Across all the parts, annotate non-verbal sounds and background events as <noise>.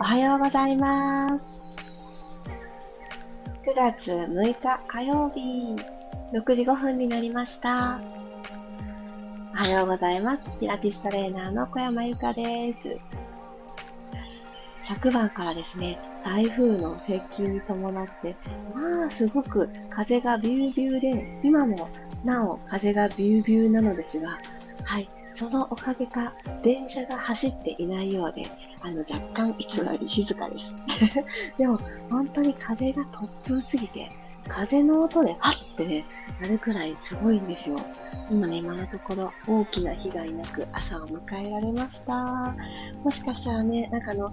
おはようございます。9月6日火曜日、6時5分になりました。おはようございます。ピラティストレーナーの小山由かです。昨晩からですね、台風の接近に伴って、まあ、すごく風がビュービューで、今もなお風がビュービューなのですが、はい、そのおかげか、電車が走っていないようで、あの、若干いつもより静かです。<laughs> でも、本当に風が突風すぎて、風の音で、はってね、なるくらいすごいんですよ。今ね、今のところ大きな被害なく朝を迎えられました。もしかしたらね、なんかあの、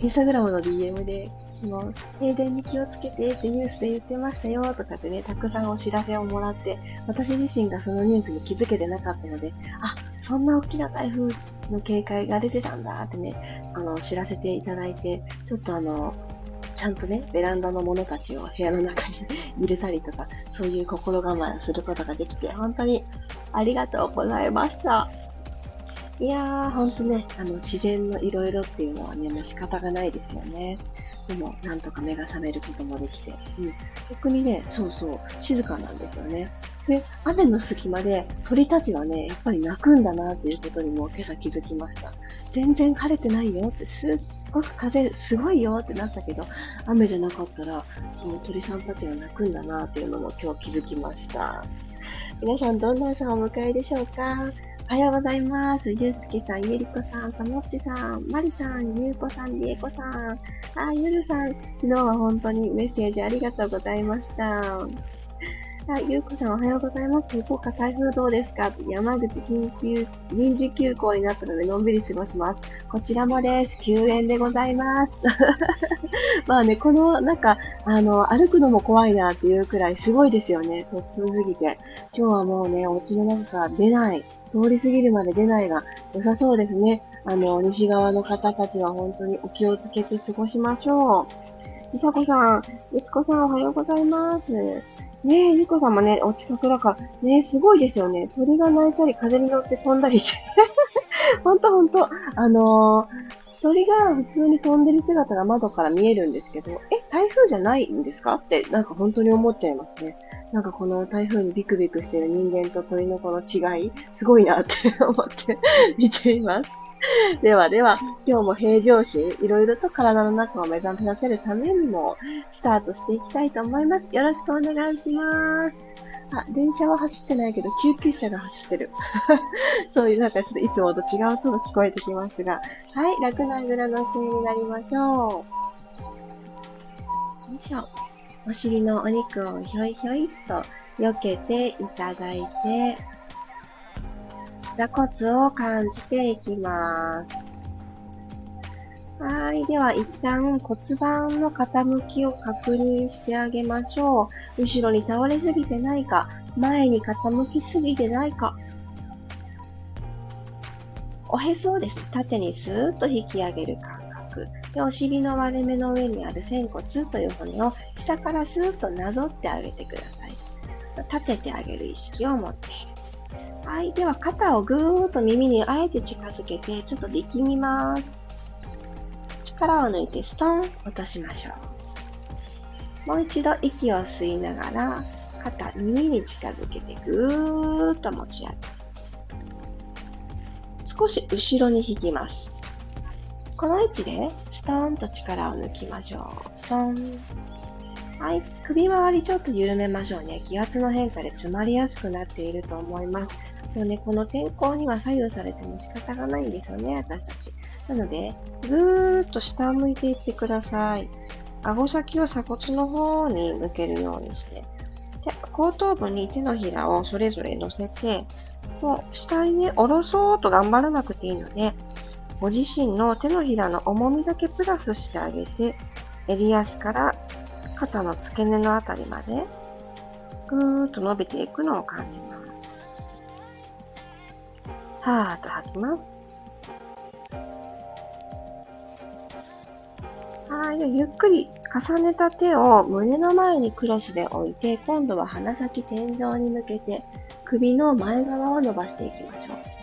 インスタグラムの DM で、その、停電に気をつけてってニュースで言ってましたよとかってね、たくさんお知らせをもらって、私自身がそのニュースに気づけてなかったので、あ、そんな大きな台風の警戒が出てたんだってね、あの、知らせていただいて、ちょっとあの、ちゃんとね、ベランダのものたちを部屋の中に入れたりとか、そういう心構えをすることができて、本当にありがとうございました。いやー、ほんとね、あの、自然のいろいろっていうのはね、もう仕方がないですよね。でも、なんとか目が覚めることもできて、うん。逆にね、そうそう、静かなんですよね。で、雨の隙間で鳥たちがね、やっぱり鳴くんだなっていうことにも今朝気づきました。全然晴れてないよって、すっごく風すごいよってなったけど、雨じゃなかったら、その鳥さんたちが鳴くんだなっていうのも今日気づきました。皆さんどんな朝をお迎えでしょうか？おはようございます。ゆうすけさん、ゆりこさん、たもっちさん、まりさん、ゆうこさん、りえこさん、あ、ゆるさん、昨日は本当にメッセージありがとうございました。あ、ゆうこさんおはようございます。福岡台風どうですか？山口緊急、臨時休校になったのでのんびり過ごします。こちらもです。休園でございます。<laughs> まあね、この、なんか、あの、歩くのも怖いなっていうくらいすごいですよね。突風すぎて。今日はもうね、お家の中から出ない。通り過ぎるまで出ないが良さそうですね。あの、西側の方たちは本当にお気をつけて過ごしましょう。いさこさん、ゆつこさんおはようございます。ねえ、ゆこさんもね、お近くだから、ねえ、すごいですよね。鳥が鳴いたり、風に乗って飛んだりして。ほんとほんと。あのー鳥が普通に飛んでる姿が窓から見えるんですけど、え、台風じゃないんですか？って、なんか本当に思っちゃいますね。なんかこの台風にビクビクしてる人間と鳥のこの違い、すごいなって思って <laughs> 見ています。ではでは、今日も平常心、いろいろと体の中を目覚めさせるためにも、スタートしていきたいと思います。よろしくお願いします。あ、電車は走ってないけど、救急車が走ってる。<laughs> そういうなんかちょっといつもと違う音が聞こえてきますが、はい、楽なあぐらの姿勢になりましょう。よいしょ。お尻のお肉をひょいひょいっと避けていただいて、座骨を感じていきます。はい。では、一旦骨盤の傾きを確認してあげましょう。後ろに倒れすぎてないか、前に傾きすぎてないか。おへそをですね、縦にスーッと引き上げる感。で、お尻の割れ目の上にある仙骨という骨を下からスーッとなぞってあげてください。立ててあげる意識を持っている。はい。では、肩をぐーっと耳にあえて近づけて、ちょっと力みます。力を抜いてストン落としましょう。もう一度息を吸いながら、肩、耳に近づけてぐーっと持ち上げ。少し後ろに引きます。この位置で、ストーンと力を抜きましょう。ストーン。はい。首周りちょっと緩めましょうね。気圧の変化で詰まりやすくなっていると思います。でもね、この天候には左右されても仕方がないんですよね、私たち。なので、ぐーっと下を向いていってください。顎先を鎖骨の方に向けるようにして。で、後頭部に手のひらをそれぞれ乗せて、もう下にね、下ろそうと頑張らなくていいので、ご自身の手のひらの重みだけプラスしてあげて、襟足から肩の付け根のあたりまで、ぐーっと伸びていくのを感じます。はーっと吐きます。はい。ゆっくり重ねた手を胸の前にクロスで置いて、今度は鼻先天井に向けて、首の前側を伸ばしていきましょう。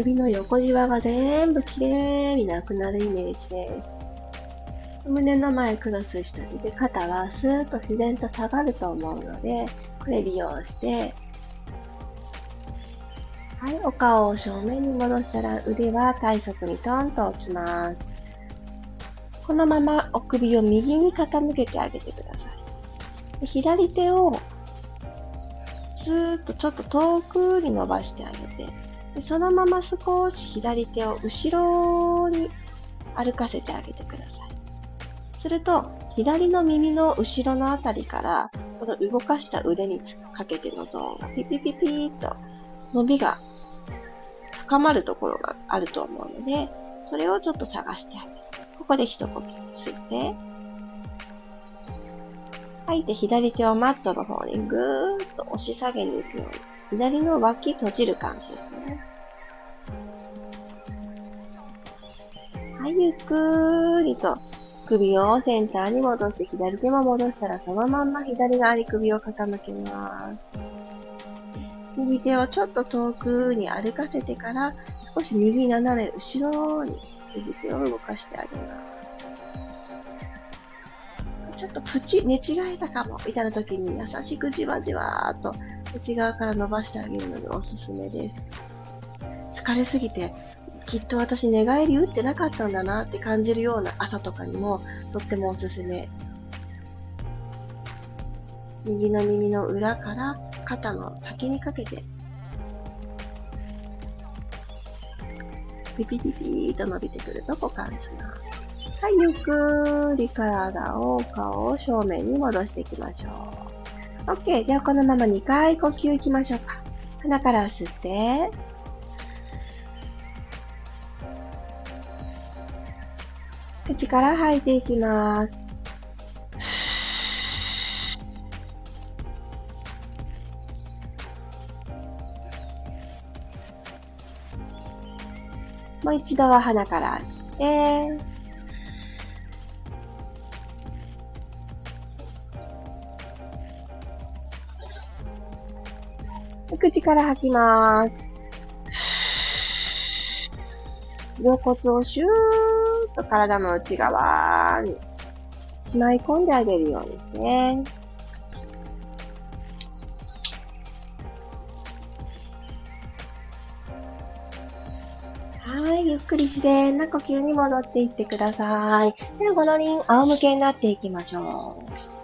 首の横じわが全部きれいになくなるイメージです。胸の前クロスしたりで肩はスーッと自然と下がると思うので、これ利用して、はい、お顔を正面に戻したら腕は体側にトンと置きます。このままお首を右に傾けてあげてください。左手をスーッとちょっと遠くに伸ばしてあげて、でそのまま少し左手を後ろに歩かせてあげてください。すると、左の耳の後ろのあたりから、この動かした腕にかけてのゾーンがピピピピーと伸びが深まるところがあると思うので、それをちょっと探してあげる。ここで一呼吸吸って、吐いて左手をマットの方にぐーっと押し下げに行くように、左の脇閉じる感じですね。はい、ゆっくりと首をセンターに戻して、左手も戻したら、そのまんま左側に首を傾けます。右手をちょっと遠くに歩かせてから、少し右斜め後ろに右手を動かしてあげます。ちょっとプチ、寝違えたかも、みたいな時に優しくじわじわーっと内側から伸ばしてあげるのにおすすめです。疲れすぎてきっと私寝返り打ってなかったんだなって感じるような朝とかにもとってもおすすめ。右の耳の裏から肩の先にかけて、ピピピピーと伸びてくると股関節が。はい、ゆっくり体を、顔を正面に戻していきましょう。OK。ではこのまま2回呼吸いきましょうか。鼻から吸って、口から吐いていきます。もう一度は鼻から吸って、口から吐きます。肋骨をシューッと体の内側にしまい込んであげるようですね。はい、ゆっくり自然な呼吸に戻っていってください。では、この輪、仰向けになっていきましょう。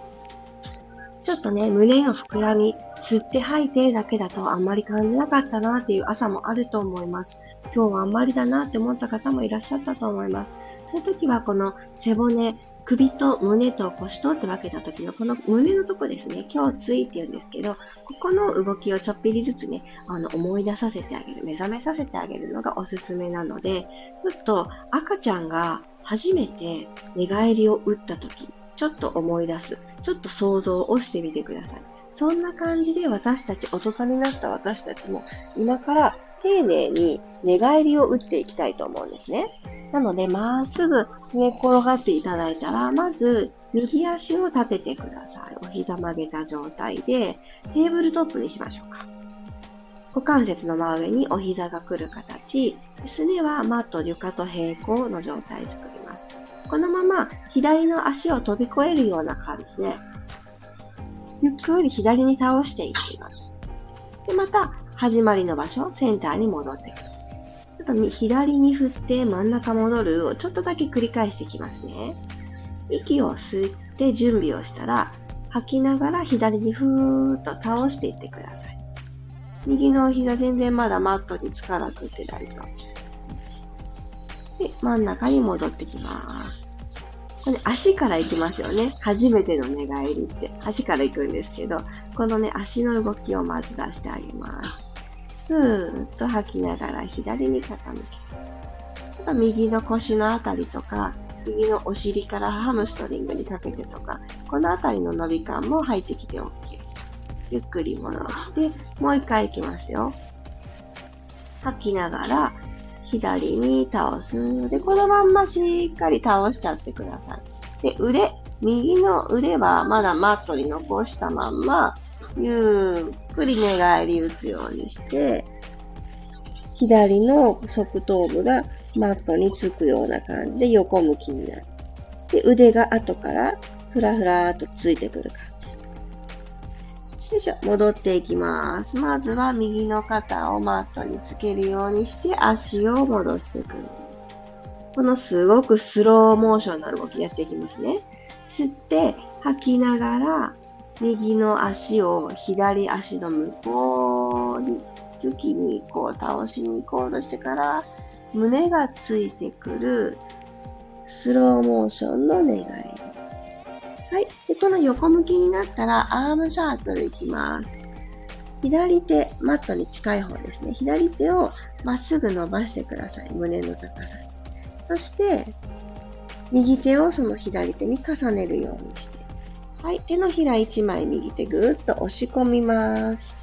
ちょっとね、胸の膨らみ、吸って吐いてだけだとあんまり感じなかったなっていう朝もあると思います。今日はあんまりだなって思った方もいらっしゃったと思います。そういう時はこの背骨、首と胸と腰とって分けた時のこの胸のとこですね、胸椎って言うんですけど、ここの動きをちょっぴりずつね、あの思い出させてあげる、目覚めさせてあげるのがおすすめなので、ちょっと赤ちゃんが初めて寝返りを打った時、ちょっと思い出す。ちょっと想像をしてみてください。そんな感じで私たち、大人になった私たちも、今から丁寧に寝返りを打っていきたいと思うんですね。なので、まっすぐ寝転がっていただいたら、まず、右足を立ててください。お膝曲げた状態で、テーブルトップにしましょうか。股関節の真上にお膝が来る形、すねはマット床と平行の状態作り。このまま左の足を飛び越えるような感じで、ゆっくり左に倒していきます。で、また、始まりの場所、センターに戻っていく。ちょっと左に振って真ん中戻るをちょっとだけ繰り返していきますね。息を吸って準備をしたら、吐きながら左にふーっと倒していってください。右の膝全然まだマットにつかなくて大丈夫です。で、真ん中に戻ってきます。これ、足から行きますよね。初めての寝返りって。足から行くんですけど、このね、足の動きをまず出してあげます。ふーっと吐きながら左に傾ける。右の腰のあたりとか、右のお尻からハムストリングにかけてとか、このあたりの伸び感も入ってきて OK。ゆっくり戻して、もう一回行きますよ。吐きながら、左に倒す。で、このまんましっかり倒しちゃってください。で、腕、右の腕はまだマットに残したまんま、ゆっくり寝返り打つようにして、左の側頭部がマットにつくような感じで横向きになる。で、腕が後からふらふらっとついてくる感じ。よいしょ、戻っていきます。まずは右の肩をマットにつけるようにして足を戻してくる。このすごくスローモーションな動きやっていきますね。吸って吐きながら右の足を左足の向こうに月にこう倒しに行こうとしてから胸がついてくるスローモーションの願い。はい。で、この横向きになったらアームサークルいきます。左手、マットに近い方ですね。左手をまっすぐ伸ばしてください。胸の高さに。そして、右手をその左手に重ねるようにして。はい。手のひら1枚右手ぐーっと押し込みます。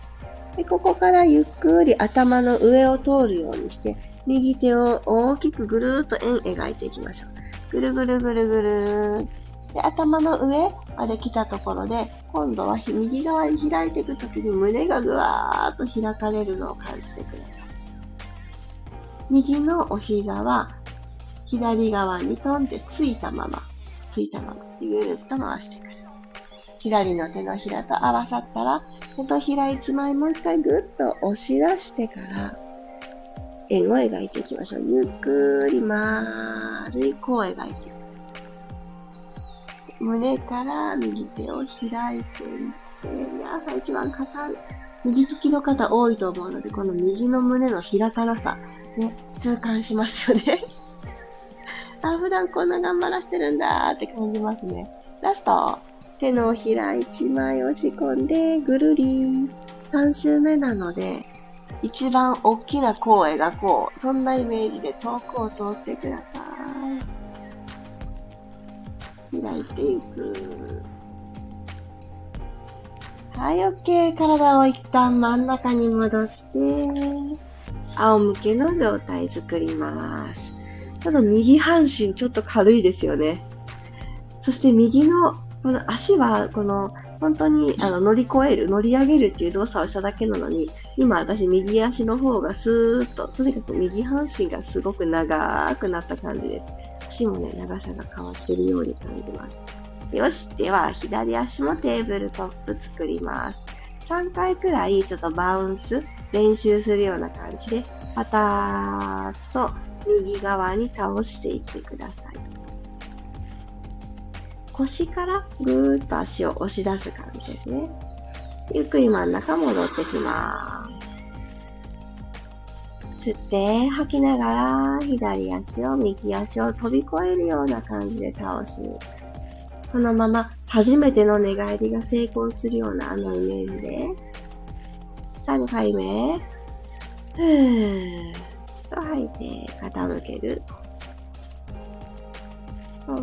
で、ここからゆっくり頭の上を通るようにして、右手を大きくぐるーっと円描いていきましょう。ぐるぐるぐるぐるで、頭の上まで来たところで、今度は右側に開いていくときに胸がぐわーっと開かれるのを感じてください。右のお膝は左側にトンってついたまま、ついたまま、ぐーっと回してくる。左の手のひらと合わさったら、手とひら一枚もう一回ぐっと押し出してから、円を描いていきましょう。ゆっくり丸い弧を描いていく。胸から右手を開いていって、皆さん一番硬い。右利きの方多いと思うので、この右の胸の開かなさ、ね、痛感しますよね。<laughs> あ、普段こんな頑張らせてるんだって感じますね。ラスト。手のひら一枚押し込んで、ぐるりん。3周目なので、一番大きな弧を描こう。そんなイメージで遠くを通ってください。開いていく。はい、OK。体を一旦真ん中に戻して、仰向けの状態作ります。ただ右半身ちょっと軽いですよね。そして右のこの足は、この、本当にあの乗り越える、乗り上げるっていう動作をしただけなのに、今私右足の方がスーッと、とにかく右半身がすごく長くなった感じです。足もね、長さが変わってるように感じます。よし、では左足もテーブルトップ作ります。3回くらいちょっとバウンス練習するような感じで、パターッと右側に倒していってください。腰からぐーっと足を押し出す感じですね。ゆっくり真ん中戻ってきます。吸って吐きながら左足を右足を飛び越えるような感じで倒しこのまま初めての寝返りが成功するようなあのイメージで3回目ふーっと吐いて傾ける。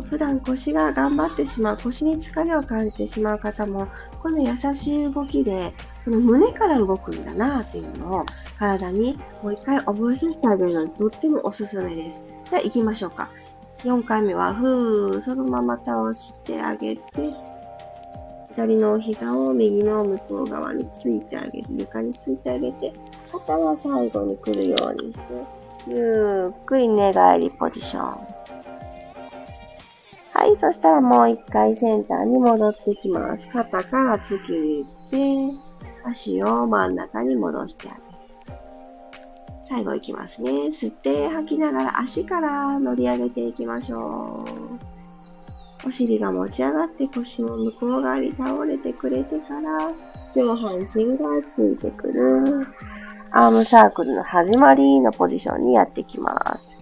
普段腰が頑張ってしまう、腰に疲れを感じてしまう方も、この優しい動きで、この胸から動くんだなっていうのを体にもう一回覚えさせてあげるのにとってもおすすめです。じゃあ行きましょうか。4回目は、ふー、そのまま倒してあげて、左の膝を右の向こう側についてあげる。床についてあげて、肩は最後に来るようにして、ゆっくり寝返りポジション。はい、そしたらもう一回センターに戻ってきます。肩から突き抜いて、足を真ん中に戻してあげる。最後いきますね。吸って吐きながら足から乗り上げていきましょう。お尻が持ち上がって腰も向こう側に倒れてくれてから、上半身がついてくる。アームサークルの始まりのポジションにやってきます。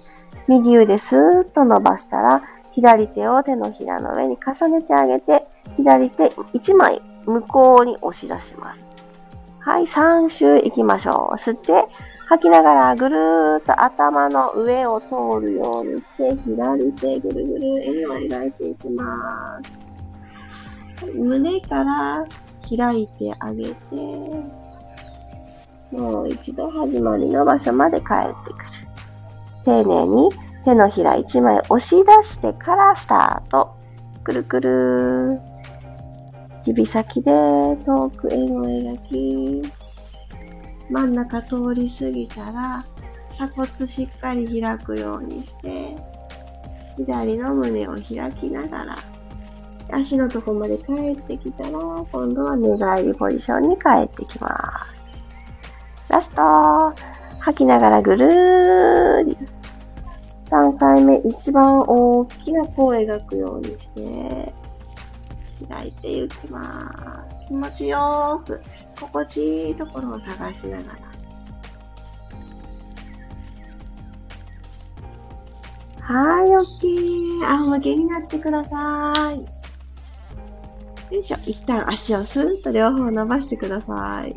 右腕スーッと伸ばしたら、左手を手のひらの上に重ねてあげて、左手1枚向こうに押し出します。はい、3周行きましょう。吸って、吐きながらぐるーっと頭の上を通るようにして、左手ぐるぐる円を描いていきます。胸から開いてあげて、もう一度始まりの場所まで帰ってくる。丁寧に手のひら一枚押し出してからスタート。くるくる。指先で遠く円を描き、真ん中通り過ぎたら、鎖骨しっかり開くようにして、左の胸を開きながら、足のとこまで帰ってきたら、今度は寝返りポジションに帰ってきます。ラスト吐きながらぐるーり。3回目、一番大きな弧を描くようにして、開いていきます。気持ちよーく、心地いいところを探しながら。はい、オッケー。仰向けになってください。よいしょ。一旦足をスーッと両方伸ばしてください。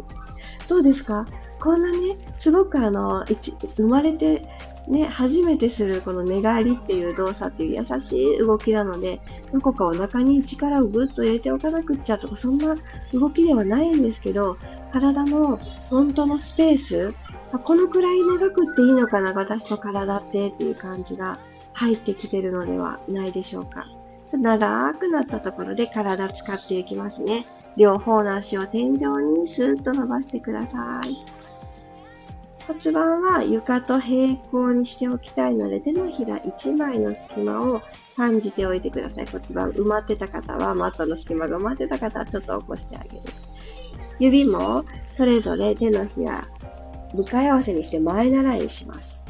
どうですか？こんなね、すごくあの、生まれてね、初めてするこの寝返りっていう動作っていう優しい動きなので、どこかお腹に力をぐっと入れておかなくっちゃとか、そんな動きではないんですけど、体の本当のスペース、このくらい長くっていいのかな、私の体ってっていう感じが入ってきてるのではないでしょうか。ちょっと長くなったところで体使っていきますね。両方の足を天井にスーッと伸ばしてください。骨盤は床と平行にしておきたいので、手のひら1枚の隙間を感じておいてください。骨盤埋まってた方は、マットの隙間が埋まってた方はちょっと起こしてあげる。指もそれぞれ手のひら、向かい合わせにして前習いにします。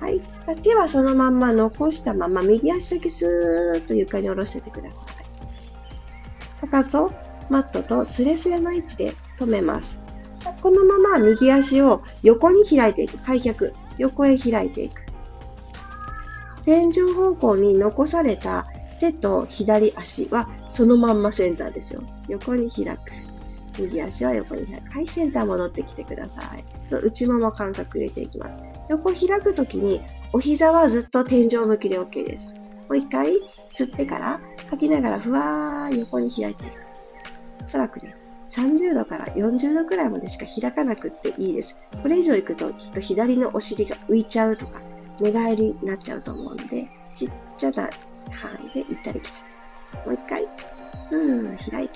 はい。手はそのまんま残したまま、右足だけスーッと床に下ろしててください。かかと、マットとスレスレの位置で止めます。このまま右足を横に開いていく。開脚。横へ開いていく。天井方向に残された手と左足はそのまんまセンターですよ。横に開く。右足は横に開く。はい、センター戻ってきてください。内もも感覚入れていきます。横開くときに、お膝はずっと天井向きで OK です。もう一回吸ってから吐きながらふわー横に開いていく。おそらくね、30度から40度くらいまでしか開かなくっていいです。これ以上行くときっと左のお尻が浮いちゃうとか、寝返りになっちゃうと思うので、ちっちゃな範囲で行ったり来たり。もう一回、うん、開いて。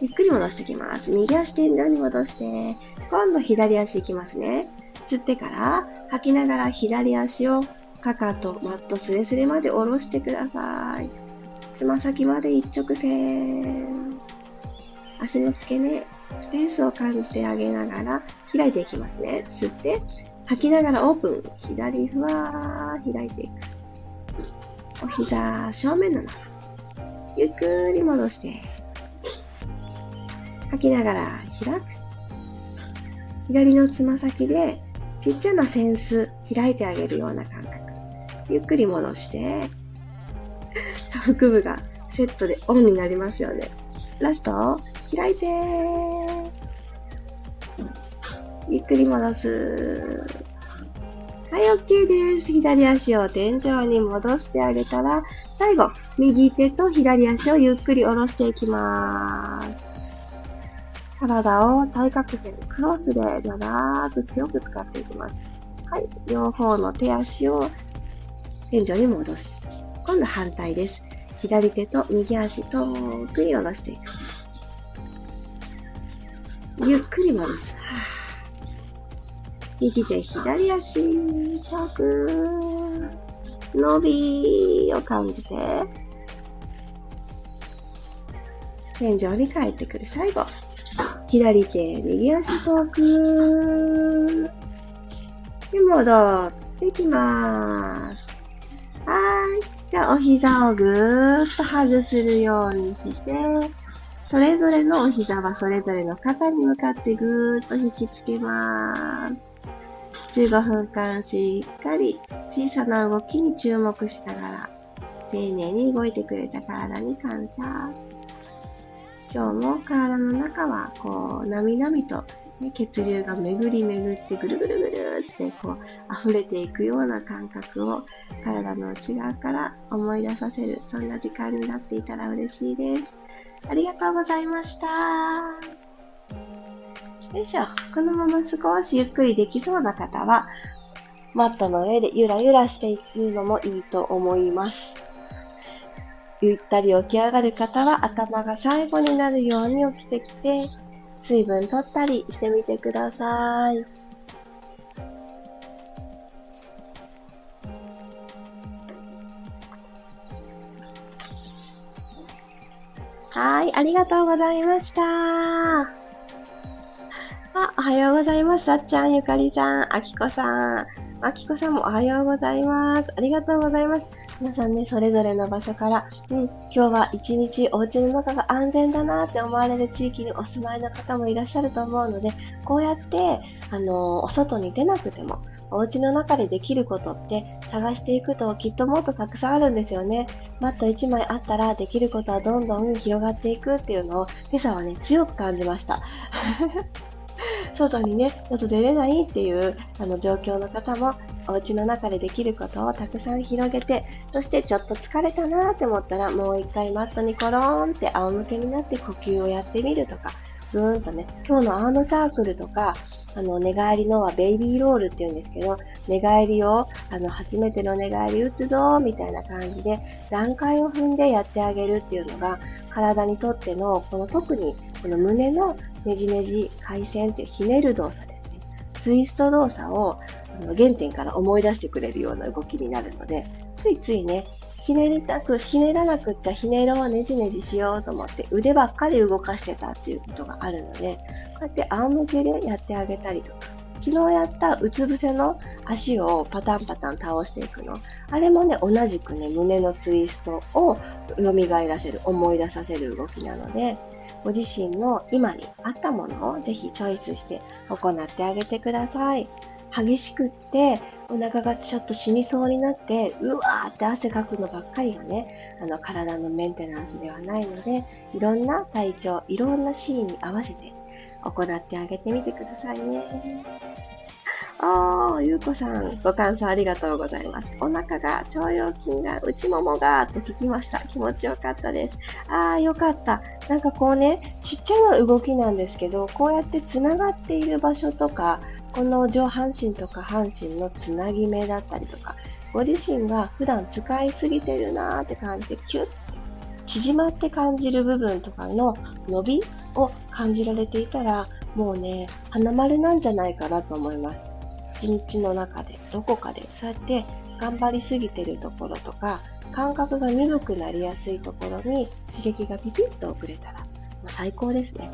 ゆっくり戻していきます。右足天井に戻して、今度左足いきますね。吸ってから、吐きながら左足をかかと、マットスレスレまで下ろしてください。つま先まで一直線。足の付け根、スペースを感じてあげながら開いていきますね。吸って、吐きながらオープン。左ふわー開いていく。お膝正面のまま。ゆっくり戻して。吐きながら開く。左のつま先でちっちゃなセンス開いてあげるような感覚。ゆっくり戻して、腹部がセットでオンになりますよね。ラスト、開いてゆっくり戻す。はい、OK です。左足を天井に戻してあげたら、最後、右手と左足をゆっくり下ろしていきます。体を対角線、クロスで長く強く使っていきます。はい。両方の手足を天井に戻す。今度反対です。左手と右足遠くに下ろしていく。ゆっくり戻す。右手、左足、遠く、伸びを感じて、天井に帰ってくる。最後。左手、右足遠く。で、戻ってきます。はい。じゃあ、お膝をぐーっとハグするようにして、それぞれのお膝はそれぞれの肩に向かってぐーっと引きつけます。15分間しっかり小さな動きに注目しながら、丁寧に動いてくれた体に感謝。今日も体の中は、こう、なみなみと、ね、血流が巡り巡ってぐるぐるぐるってこう溢れていくような感覚を体の内側から思い出させるそんな時間になっていたら嬉しいです。ありがとうございました。よいしょ。このまま少しゆっくりできそうな方はマットの上でゆらゆらしていくのもいいと思います。ゆったり起き上がる方は頭が最後になるように起きてきて、水分取ったりしてみてください。はい、ありがとうございました。あ、おはようございます。さっちゃん、ゆかりさん、あきこさん。あきこさんもおはようございます。ありがとうございます。皆さんね、それぞれの場所から、うん、今日は一日お家の中が安全だなって思われる地域にお住まいの方もいらっしゃると思うので、こうやって、あのー、お外に出なくても、お家の中でできることって探していくときっともっとたくさんあるんですよね。マット1枚あったらできることはどんどん広がっていくっていうのを今朝はね、強く感じました。<laughs> 外にね、外出れないっていうあの状況の方もお家の中でできることをたくさん広げて、そしてちょっと疲れたなーって思ったら、もう一回マットにコローンって仰向けになって呼吸をやってみるとか、ぐーんとね、今日のアームサークルとか、あの、寝返りのはベイビーロールって言うんですけど、寝返りを、あの、初めての寝返り打つぞみたいな感じで、段階を踏んでやってあげるっていうのが、体にとっての、この特に、この胸のねじねじ、回線っていうひねる動作ですね。ツイスト動作を原点から思い出してくれるような動きになるので、ついついね、ひねりたく、ひねらなくっちゃひねろうねじねじしようと思って腕ばっかり動かしてたっていうことがあるので、こうやって仰向けでやってあげたりとか、昨日やったうつ伏せの足をパタンパタン倒していくの。あれもね、同じくね、胸のツイストを蘇らせる、思い出させる動きなので、ご自身の今に合ったものをぜひチョイスして行ってあげてください。激しくって、お腹がちょっと死にそうになって、うわーって汗かくのばっかりがね、あの体のメンテナンスではないので、いろんな体調、いろんなシーンに合わせて行ってあげてみてくださいね。あー、ゆうこさん、ご感想ありがとうございます。お腹が、腸腰筋が、内ももが、と聞きました。気持ちよかったです。あー、よかった。なんかこうね、ちっちゃな動きなんですけど、こうやって繋がっている場所とか、この上半身とか半身のつなぎ目だったりとか、ご自身が普段使いすぎてるなーって感じでキュッて縮まって感じる部分とかの伸びを感じられていたら、もうね、花丸なんじゃないかなと思います。一日の中で、どこかで、そうやって頑張りすぎてるところとか、感覚が鈍くなりやすいところに刺激がピピッと遅れたら、もう最高ですね。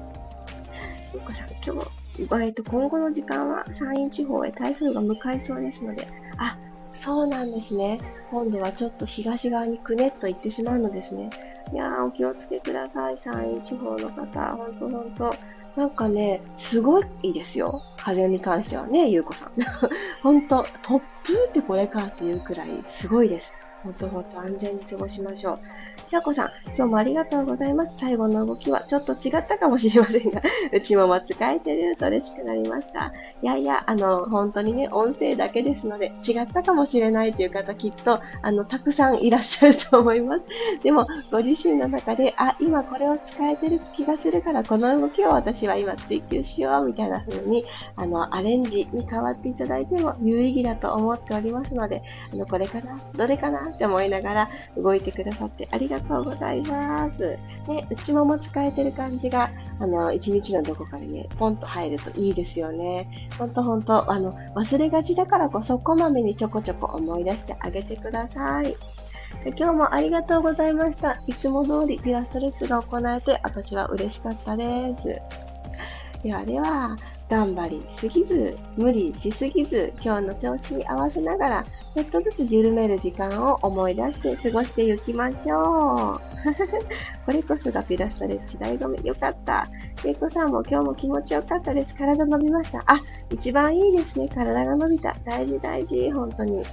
ゆうこさん、今日えっと、今後の時間は山陰地方へ台風が向かいそうですので、あ、そうなんですね。今度はちょっと東側にくねっと行ってしまうのですね。いやー、お気をつけください。山陰地方の方。ほんとほんと。なんかね、すごいですよ。風に関してはね、ゆうこさん。ほんと、突風ってこれかっていうくらいすごいです。ほんとほんと安全に過ごしましょう。しゃこさん、今日もありがとうございます。最後の動きはちょっと違ったかもしれませんが、<laughs> 内もも使えてると嬉しくなりました。いやいや、あの、本当にね、音声だけですので、違ったかもしれないという方、きっと、あの、たくさんいらっしゃると思います。でも、ご自身の中で、あ、今これを使えてる気がするから、この動きを私は今追求しよう、みたいな風に、あの、アレンジに変わっていただいても有意義だと思っておりますので、あの、これかなどれかなって思いながら動いてくださってありがとうとうございます。ね、内もも使えてる感じが、あの、一日のどこかにね、ポンと入るといいですよね。ほんとほんと、あの、忘れがちだからこそ、こまめにちょこちょこ思い出してあげてください。今日もありがとうございました。いつも通りピラストレッチが行えて、私は嬉しかったです。ではでは、頑張りすぎず、無理しすぎず、今日の調子に合わせながら、ちょっとずつ緩める時間を思い出して過ごしていきましょう。<laughs> これこそがピラストレッチ醍醐味。よかった。けいこさんも今日も気持ちよかったです。体伸びました。あ、一番いいですね。体が伸びた。大事大事。本当に。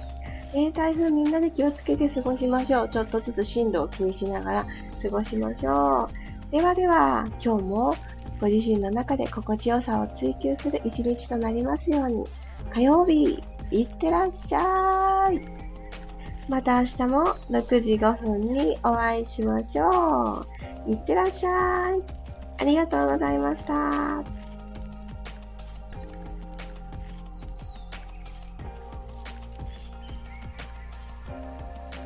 えー、台風みんなで気をつけて過ごしましょう。ちょっとずつ進路を気にしながら過ごしましょう。ではでは、今日もご自身の中で心地よさを追求する一日となりますように。火曜日、いってらっしゃい。また明日も6時5分にお会いしましょう。いってらっしゃい。ありがとうございました。